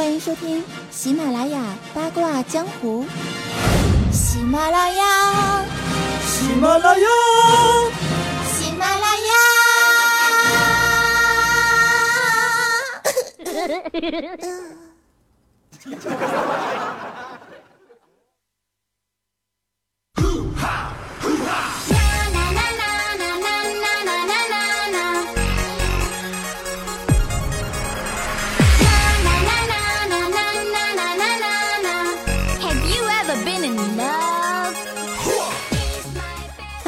欢迎收听喜马拉雅八卦江湖。喜马拉雅，喜马拉雅，喜马拉雅。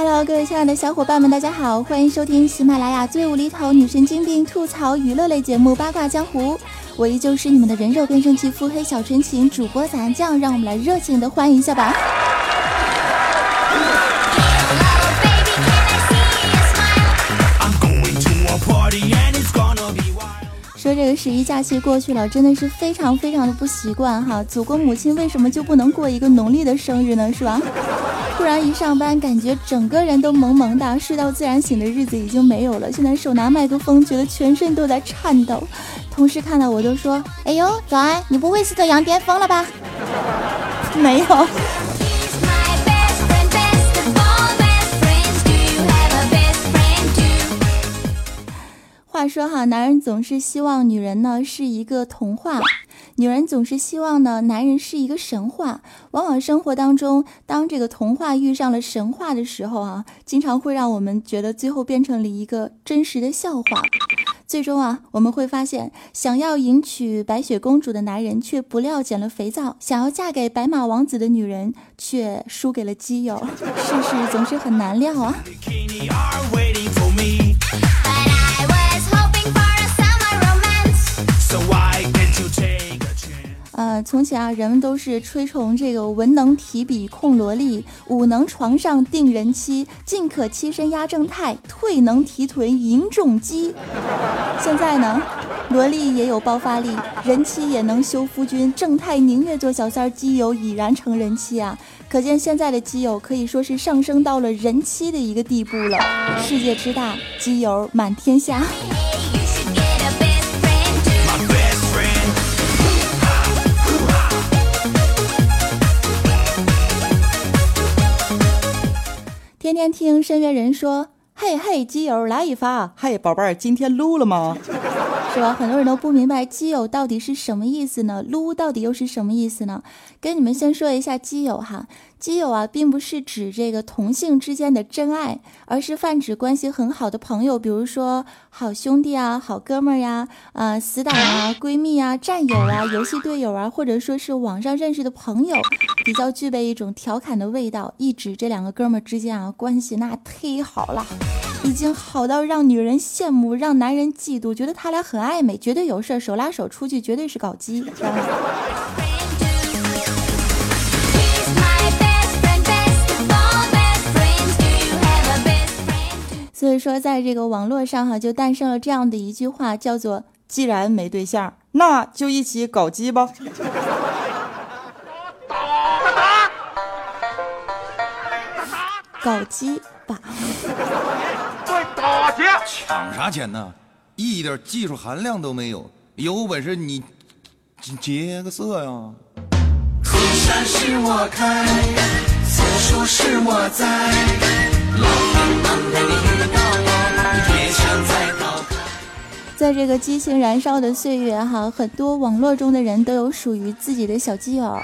Hello，各位亲爱的小伙伴们，大家好，欢迎收听喜马拉雅最无厘头女神经病吐槽娱乐类节目《八卦江湖》，我依旧是你们的人肉变声器腹黑小纯情主播咱酱，让我们来热情的欢迎一下吧。说这个十一假期过去了，真的是非常非常的不习惯哈。祖国母亲为什么就不能过一个农历的生日呢？是吧？突然一上班，感觉整个人都萌萌的，睡到自然醒的日子已经没有了。现在手拿麦克风，觉得全身都在颤抖。同事看到我都说：“哎呦，早安，你不会是得羊癫疯了吧？” 没有。话说哈，男人总是希望女人呢是一个童话。女人总是希望呢，男人是一个神话。往往生活当中，当这个童话遇上了神话的时候啊，经常会让我们觉得最后变成了一个真实的笑话。最终啊，我们会发现，想要迎娶白雪公主的男人却不料捡了肥皂，想要嫁给白马王子的女人却输给了基友。世事总是很难料啊。呃，从前啊，人们都是吹崇这个文能提笔控萝莉，武能床上定人妻，进可欺身压正太，退能提臀迎重击。现在呢，萝莉也有爆发力，人妻也能修夫君，正太宁愿做小三儿，基友已然成人妻啊！可见现在的基友可以说是上升到了人妻的一个地步了。世界之大，基友满天下。天天听深渊人说，嘿嘿，基友来一发，嘿，宝贝儿，今天录了吗？是吧？很多人都不明白基友到底是什么意思呢？撸到底又是什么意思呢？跟你们先说一下基友哈。基友啊，并不是指这个同性之间的真爱，而是泛指关系很好的朋友，比如说好兄弟啊、好哥们儿呀、啊死党啊、闺蜜啊、战友啊、游戏队友啊，或者说是网上认识的朋友，比较具备一种调侃的味道，一指这两个哥们儿之间啊关系那忒好了，已经好到让女人羡慕，让男人嫉妒，觉得他俩很暧昧，绝对有事儿，手拉手出去绝对是搞基。所以说，在这个网络上哈，就诞生了这样的一句话，叫做“既然没对象，那就一起搞基吧”。搞基吧。快打劫！抢啥钱呢？一点技术含量都没有。有本事你劫个色呀！河山是我开，此树是我栽。在这个激情燃烧的岁月哈，很多网络中的人都有属于自己的小基友，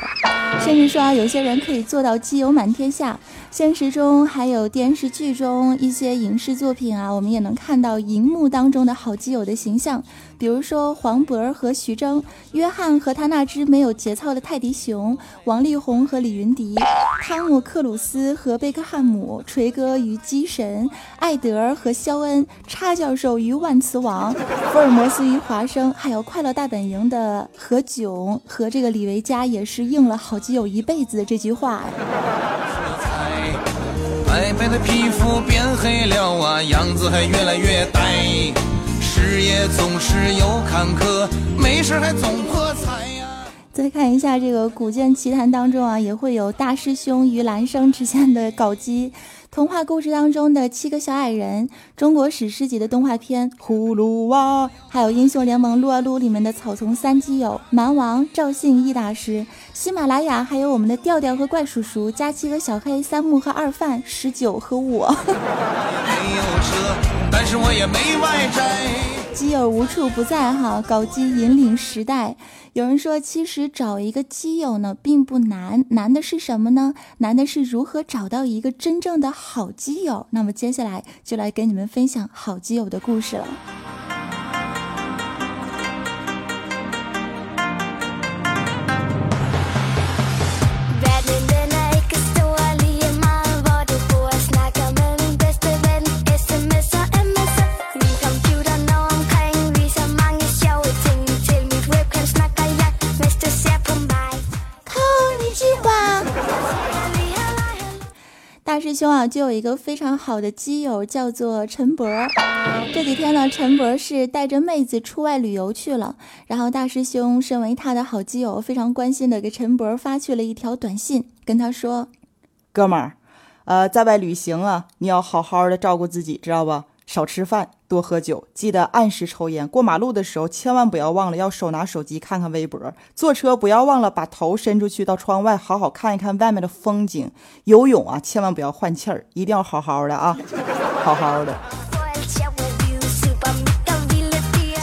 甚至说啊，有些人可以做到基友满天下。现实中还有电视剧中一些影视作品啊，我们也能看到荧幕当中的好基友的形象。比如说黄渤和徐峥，约翰和他那只没有节操的泰迪熊，王力宏和李云迪，汤姆克鲁斯和贝克汉姆，锤哥与机神，艾德和肖恩，叉教授与万磁王，福尔摩斯与华生，还有快乐大本营的何炅和这个李维嘉，也是应了好基友一辈子的这句话。白的皮肤变黑了啊，样子还越来越呆。事业总是有坎坷，没事还总破财呀。再看一下这个《古剑奇谭》当中啊，也会有大师兄与兰生之间的搞基。童话故事当中的七个小矮人，中国史诗级的动画片《葫芦娃》，还有英雄联盟撸啊撸里面的草丛三基友蛮王、赵信、易大师，喜马拉雅还有我们的调调和怪叔叔，佳期和小黑，三木和二范，十九和我。没有车，但是我也没外债。基友无处不在哈，搞基引领时代。有人说，其实找一个基友呢并不难，难的是什么呢？难的是如何找到一个真正的好基友。那么接下来就来跟你们分享好基友的故事了。师兄啊，就有一个非常好的基友，叫做陈博。这几天呢，陈博是带着妹子出外旅游去了。然后大师兄身为他的好基友，非常关心的给陈博发去了一条短信，跟他说：“哥们儿，呃，在外旅行啊，你要好好的照顾自己，知道不？少吃饭，多喝酒，记得按时抽烟。过马路的时候，千万不要忘了要手拿手机看看微博。坐车不要忘了把头伸出去到窗外，好好看一看外面的风景。游泳啊，千万不要换气儿，一定要好好的啊，好好的。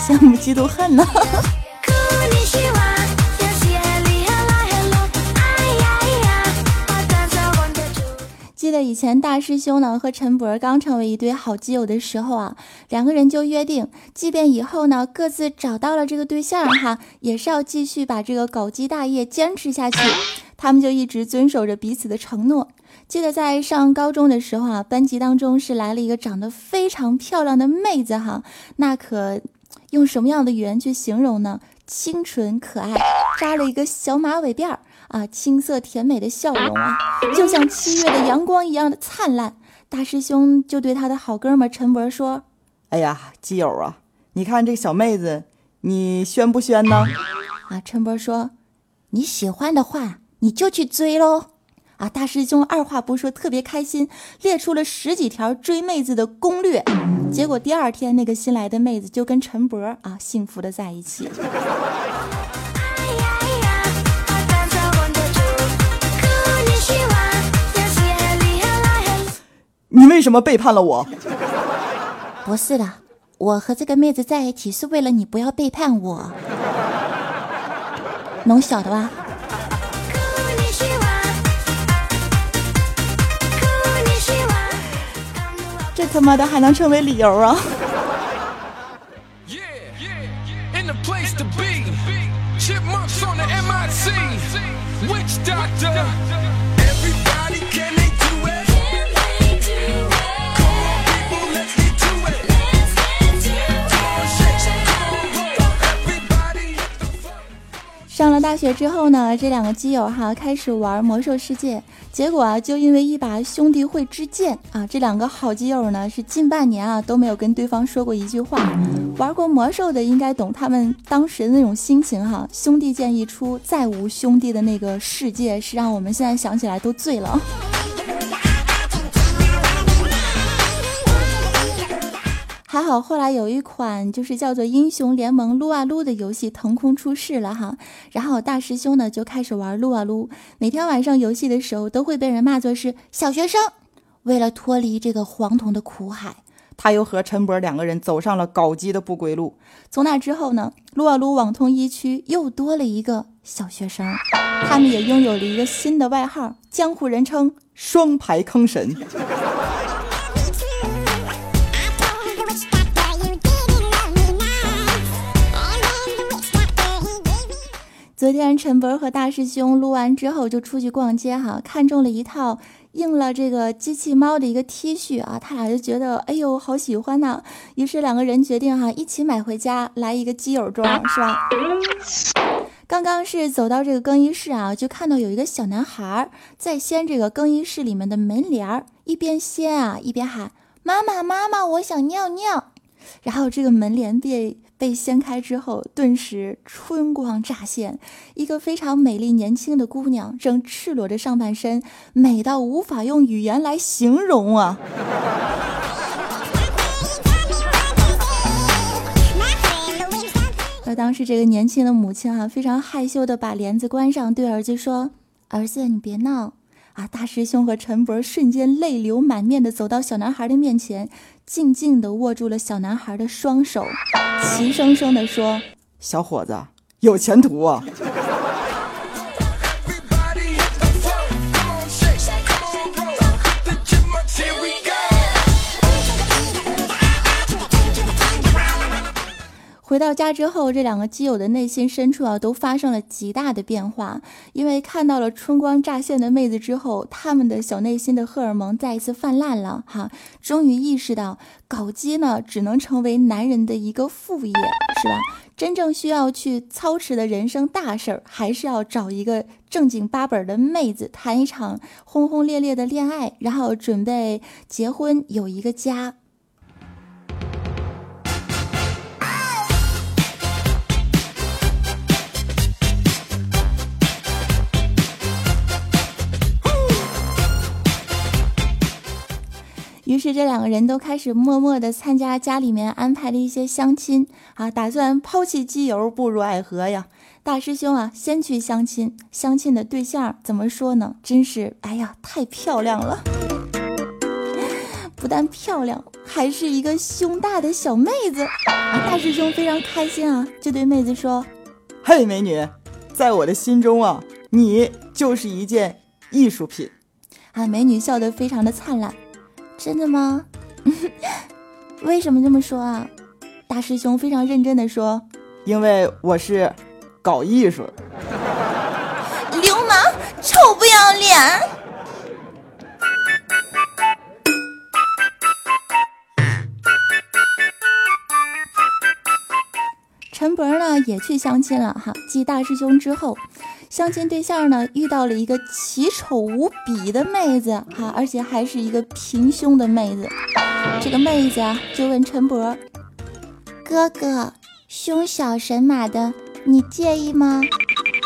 羡慕嫉妒恨呢。得以前大师兄呢和陈博刚成为一对好基友的时候啊，两个人就约定，即便以后呢各自找到了这个对象哈，也是要继续把这个搞基大业坚持下去。他们就一直遵守着彼此的承诺。记得在上高中的时候啊，班级当中是来了一个长得非常漂亮的妹子哈，那可用什么样的语言去形容呢？清纯可爱，扎了一个小马尾辫儿。啊，青涩甜美的笑容啊，就像七月的阳光一样的灿烂。大师兄就对他的好哥们陈博说：“哎呀，基友啊，你看这个小妹子，你宣不宣呢？”啊，陈博说：“你喜欢的话，你就去追喽。”啊，大师兄二话不说，特别开心，列出了十几条追妹子的攻略。结果第二天，那个新来的妹子就跟陈博啊，幸福的在一起。你为什么背叛了我？不是的，我和这个妹子在一起是为了你不要背叛我。能晓得吧？这他妈的还能成为理由啊？上了大学之后呢，这两个基友哈开始玩魔兽世界，结果啊，就因为一把兄弟会之剑啊，这两个好基友呢是近半年啊都没有跟对方说过一句话。玩过魔兽的应该懂他们当时的那种心情哈，兄弟剑一出，再无兄弟的那个世界是让我们现在想起来都醉了。还好，后来有一款就是叫做《英雄联盟撸啊撸》的游戏腾空出世了哈，然后大师兄呢就开始玩撸啊撸，每天晚上游戏的时候都会被人骂作是小学生。为了脱离这个黄铜的苦海，他又和陈博两个人走上了搞基的不归路。从那之后呢，撸啊撸网通一区又多了一个小学生，他们也拥有了一个新的外号，江湖人称“双排坑神”。昨天陈博和大师兄录完之后就出去逛街哈，看中了一套印了这个机器猫的一个 T 恤啊，他俩就觉得哎呦好喜欢呐，于是两个人决定哈一起买回家来一个基友装是吧？刚刚是走到这个更衣室啊，就看到有一个小男孩在掀这个更衣室里面的门帘儿，一边掀啊一边喊妈妈妈妈我想尿尿，然后这个门帘被。被掀开之后，顿时春光乍现，一个非常美丽年轻的姑娘正赤裸着上半身，美到无法用语言来形容啊！而当时这个年轻的母亲啊，非常害羞的把帘子关上，对儿子说：“儿子，你别闹。”啊！大师兄和陈伯瞬间泪流满面的走到小男孩的面前，静静的握住了小男孩的双手，齐声声的说：“小伙子，有前途啊！”回到家之后，这两个基友的内心深处啊，都发生了极大的变化。因为看到了春光乍现的妹子之后，他们的小内心的荷尔蒙再一次泛滥了哈。终于意识到，搞基呢，只能成为男人的一个副业，是吧？真正需要去操持的人生大事儿，还是要找一个正经八本的妹子，谈一场轰轰烈烈的恋爱，然后准备结婚，有一个家。是这两个人都开始默默的参加家里面安排的一些相亲啊，打算抛弃基友步入爱河呀。大师兄啊，先去相亲，相亲的对象怎么说呢？真是，哎呀，太漂亮了！不但漂亮，还是一个胸大的小妹子啊。大师兄非常开心啊，就对妹子说：“嘿，美女，在我的心中啊，你就是一件艺术品。”啊，美女笑得非常的灿烂。真的吗？为什么这么说啊？大师兄非常认真的说：“因为我是搞艺术。”流氓，臭不要脸！陈伯呢也去相亲了哈，继大师兄之后。相亲对象呢，遇到了一个奇丑无比的妹子，哈，而且还是一个平胸的妹子。这个妹子啊，就问陈博：“哥哥，胸小神马的，你介意吗？”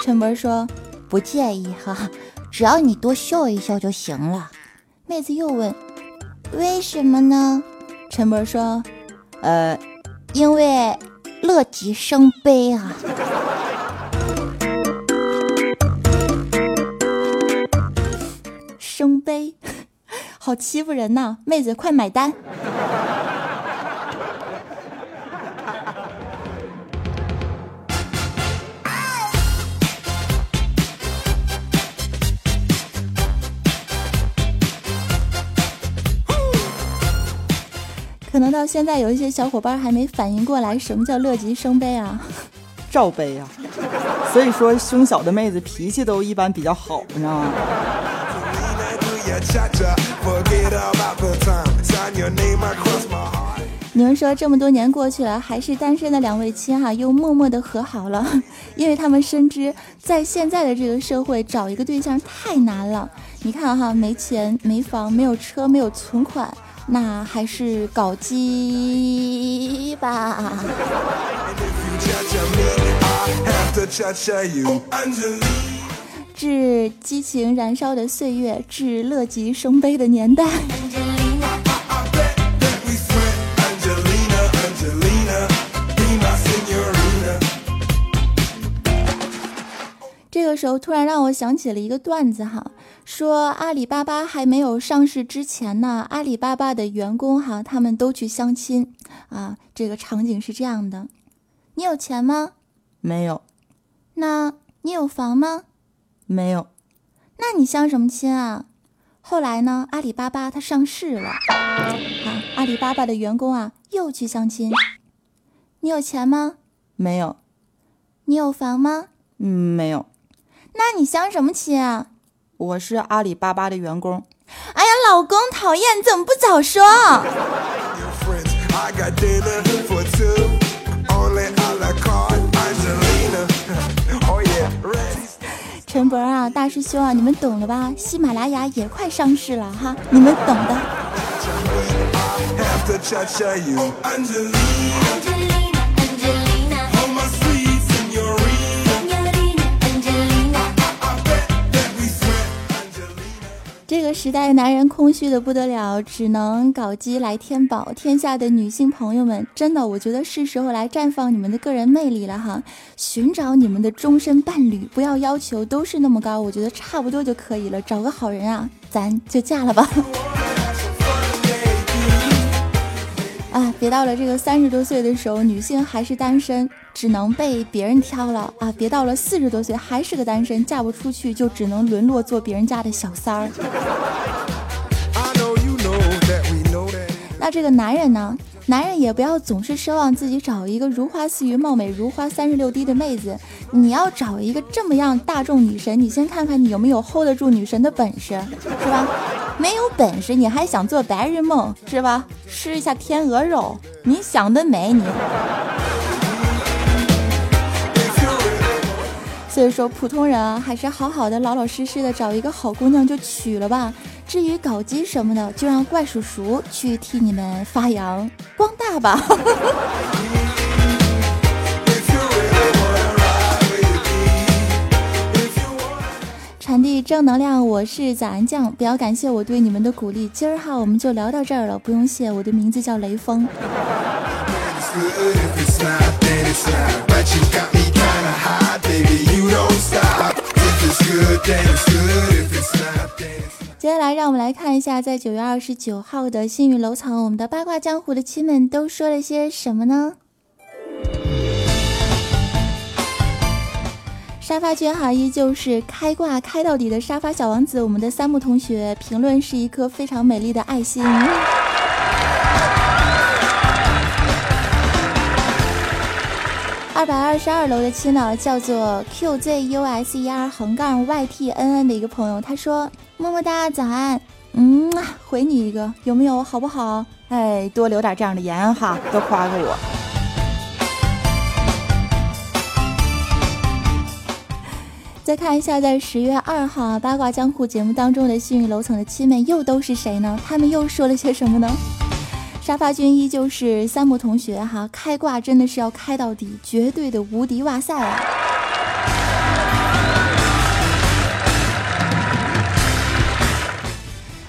陈博说：“不介意，哈，只要你多笑一笑就行了。”妹子又问：“为什么呢？”陈博说：“呃，因为乐极生悲啊。”生悲，好欺负人呐！妹子，快买单。现在有一些小伙伴还没反应过来，什么叫乐极生悲啊？罩杯啊！所以说，胸小的妹子脾气都一般比较好，你知道吗？你们说这么多年过去了，还是单身的两位亲哈，又默默的和好了，因为他们深知在现在的这个社会找一个对象太难了。你看哈，没钱、没房、没有车、没有存款，那还是搞基吧。致激情燃烧的岁月，致乐极生悲的年代。个时候突然让我想起了一个段子哈，说阿里巴巴还没有上市之前呢，阿里巴巴的员工哈，他们都去相亲啊。这个场景是这样的：你有钱吗？没有。那你有房吗？没有，那你相什么亲啊？后来呢？阿里巴巴它上市了，啊，阿里巴巴的员工啊又去相亲。你有钱吗？没有。你有房吗？嗯，没有。那你相什么亲啊？我是阿里巴巴的员工。哎呀，老公讨厌，怎么不早说？陈博啊，大师兄啊，你们懂了吧？喜马拉雅也快上市了哈，你们懂的。个时代，男人空虚的不得了，只能搞基来填饱。天下的女性朋友们，真的，我觉得是时候来绽放你们的个人魅力了哈！寻找你们的终身伴侣，不要要求都是那么高，我觉得差不多就可以了。找个好人啊，咱就嫁了吧。啊，别到了这个三十多岁的时候，女性还是单身，只能被别人挑了啊！别到了四十多岁还是个单身，嫁不出去，就只能沦落做别人家的小三儿。那这个男人呢？男人也不要总是奢望自己找一个如花似玉、貌美如花、三十六 D 的妹子，你要找一个这么样大众女神，你先看看你有没有 hold 得住女神的本事，是吧？没有本事，你还想做白日梦是吧？吃一下天鹅肉，你想得美你！所以说，普通人啊，还是好好的、老老实实的找一个好姑娘就娶了吧。至于搞基什么的，就让怪叔叔去替你们发扬光大吧。传递正能量，我是早安酱，不要感谢我对你们的鼓励。今儿哈，我们就聊到这儿了，不用谢，我的名字叫雷锋。接下来，让我们来看一下，在九月二十九号的幸运楼层，我们的八卦江湖的亲们都说了些什么呢？沙发君哈依旧是开挂开到底的沙发小王子，我们的三木同学评论是一颗非常美丽的爱心。二百二十二楼的亲呢，叫做 QZUSER 横杠 YTNN 的一个朋友，他说么么哒，早安，嗯，回你一个，有没有？好不好？哎，多留点这样的言哈，多夸夸我。再看一下，在十月二号《八卦江湖》节目当中的幸运楼层的亲们又都是谁呢？他们又说了些什么呢？沙发君依旧是三木同学哈，开挂真的是要开到底，绝对的无敌哇塞啊！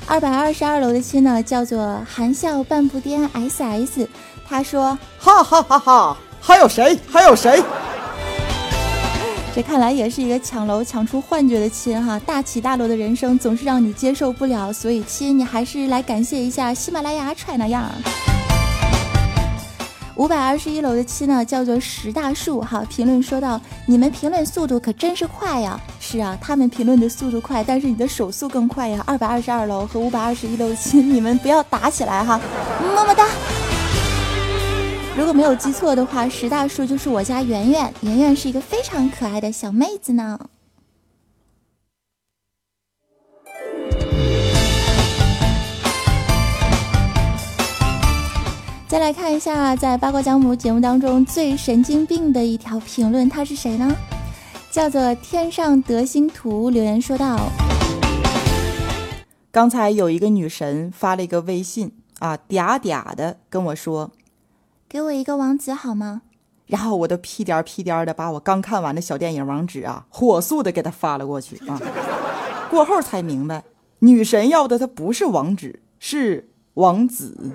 二百二十二楼的亲呢，叫做含笑半步癫 SS，他说：哈哈哈哈，还有谁？还有谁？这看来也是一个抢楼抢出幻觉的亲哈，大起大落的人生总是让你接受不了，所以亲你还是来感谢一下喜马拉雅踹那样。五百二十一楼的亲呢，叫做石大树哈，评论说道：“你们评论速度可真是快呀！”是啊，他们评论的速度快，但是你的手速更快呀。二百二十二楼和五百二十一楼的亲，你们不要打起来哈，么么哒。如果没有记错的话，石大树就是我家圆圆。圆圆是一个非常可爱的小妹子呢。再来看一下，在八卦江湖节目当中最神经病的一条评论，他是谁呢？叫做天上德星图留言说道：“刚才有一个女神发了一个微信啊，嗲嗲的跟我说。”给我一个网址好吗？然后我都屁颠屁颠的把我刚看完的小电影网址啊，火速的给他发了过去啊。过后才明白，女神要的她不是网址，是王子。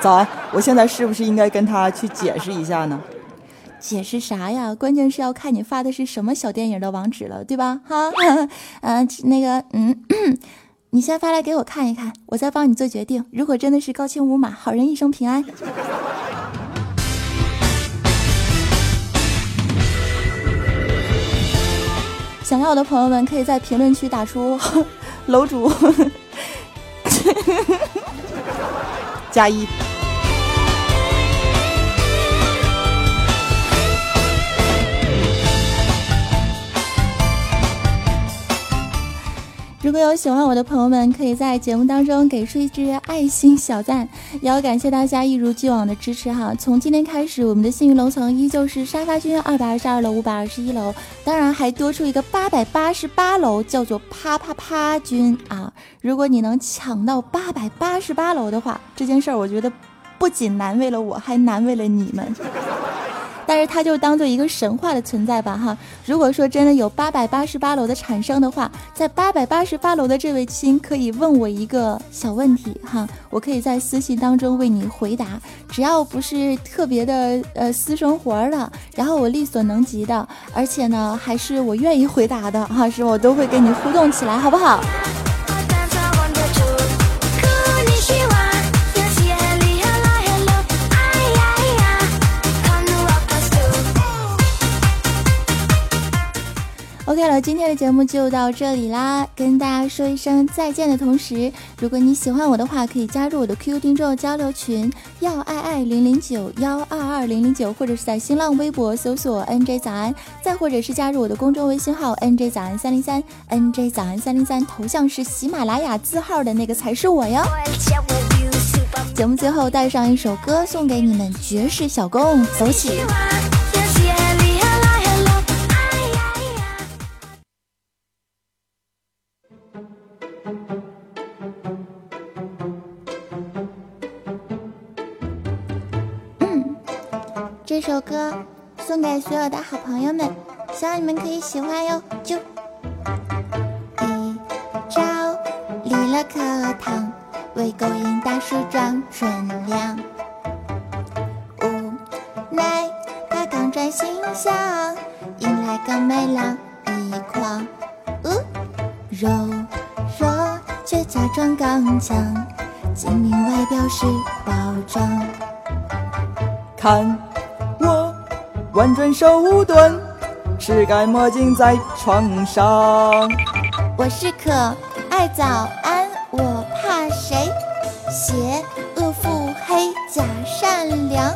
早安，我现在是不是应该跟他去解释一下呢？解释啥呀？关键是要看你发的是什么小电影的网址了，对吧？哈，嗯，那个，嗯。你先发来给我看一看，我再帮你做决定。如果真的是高清无码，好人一生平安。想要的朋友们可以在评论区打出“楼主 加一”。如果有喜欢我的朋友们，可以在节目当中给出一支爱心小赞，也要感谢大家一如既往的支持哈。从今天开始，我们的幸运楼层依旧是沙发君二百二十二楼、五百二十一楼，当然还多出一个八百八十八楼，叫做啪啪啪君啊。如果你能抢到八百八十八楼的话，这件事儿我觉得不仅难为了我，还难为了你们。但是它就当做一个神话的存在吧哈。如果说真的有八百八十八楼的产生的话，在八百八十八楼的这位亲可以问我一个小问题哈，我可以在私信当中为你回答，只要不是特别的呃私生活的，然后我力所能及的，而且呢还是我愿意回答的哈，是我都会跟你互动起来，好不好？？OK 了，今天的节目就到这里啦，跟大家说一声再见的同时，如果你喜欢我的话，可以加入我的 QQ 听众交流群幺爱爱零零九幺二二零零九，或者是在新浪微博搜索 NJ 早安，再或者是加入我的公众微信号 NJ 早安三零三，NJ 早安三零三，头像是喜马拉雅字号的那个才是我哟。节目最后带上一首歌送给你们，绝世小公，走起。首歌送给所有的好朋友们，希望你们可以喜欢哟。就一朝离了课堂，为勾引大树装纯良。无奈他刚转新乡，迎来个美郎一筐。柔弱却假装刚强，精明外表是包装。看。婉转手段，吃干抹净在床上。我是可爱早安，我怕谁？邪恶腹黑假善良，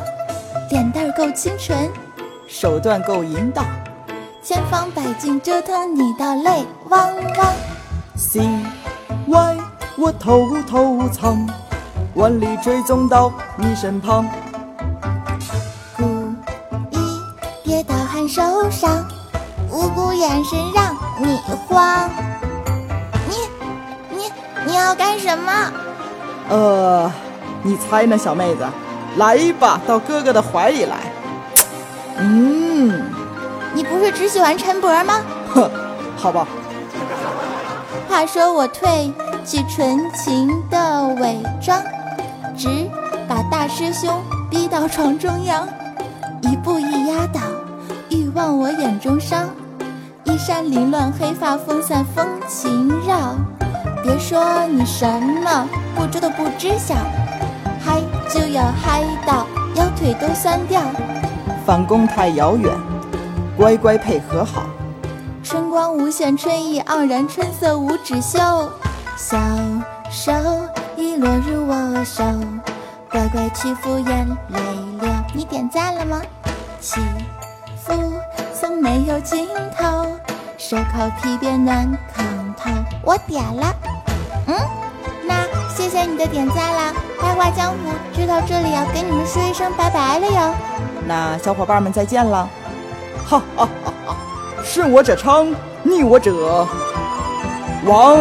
脸蛋够清纯，手段够淫荡，千方百计折腾你到泪汪汪。C Y 我偷偷藏，万里追踪到你身旁。受伤，无辜眼神让你慌。你、你、你要干什么？呃，你猜呢，小妹子？来吧，到哥哥的怀里来。嗯，你不是只喜欢陈博吗？哼，好吧。话说我褪去纯情的伪装，直把大师兄逼到床中央，一步一压倒。欲望我眼中烧，衣衫凌乱，黑发风散，风情绕。别说你什么不知都不知晓，嗨就要嗨到腰腿都酸掉。反攻太遥远，乖乖配合好。春光无限，春意盎然，春色无止休。小手已落入我手，乖乖去敷眼泪流。你点赞了吗？起。从没有尽头，手烤皮鞭暖炕头。我点了，嗯，那谢谢你的点赞啦！白话江湖就到这里，要跟你们说一声拜拜了哟。那小伙伴们再见了，哈哈哈哈！顺我者昌，逆我者亡。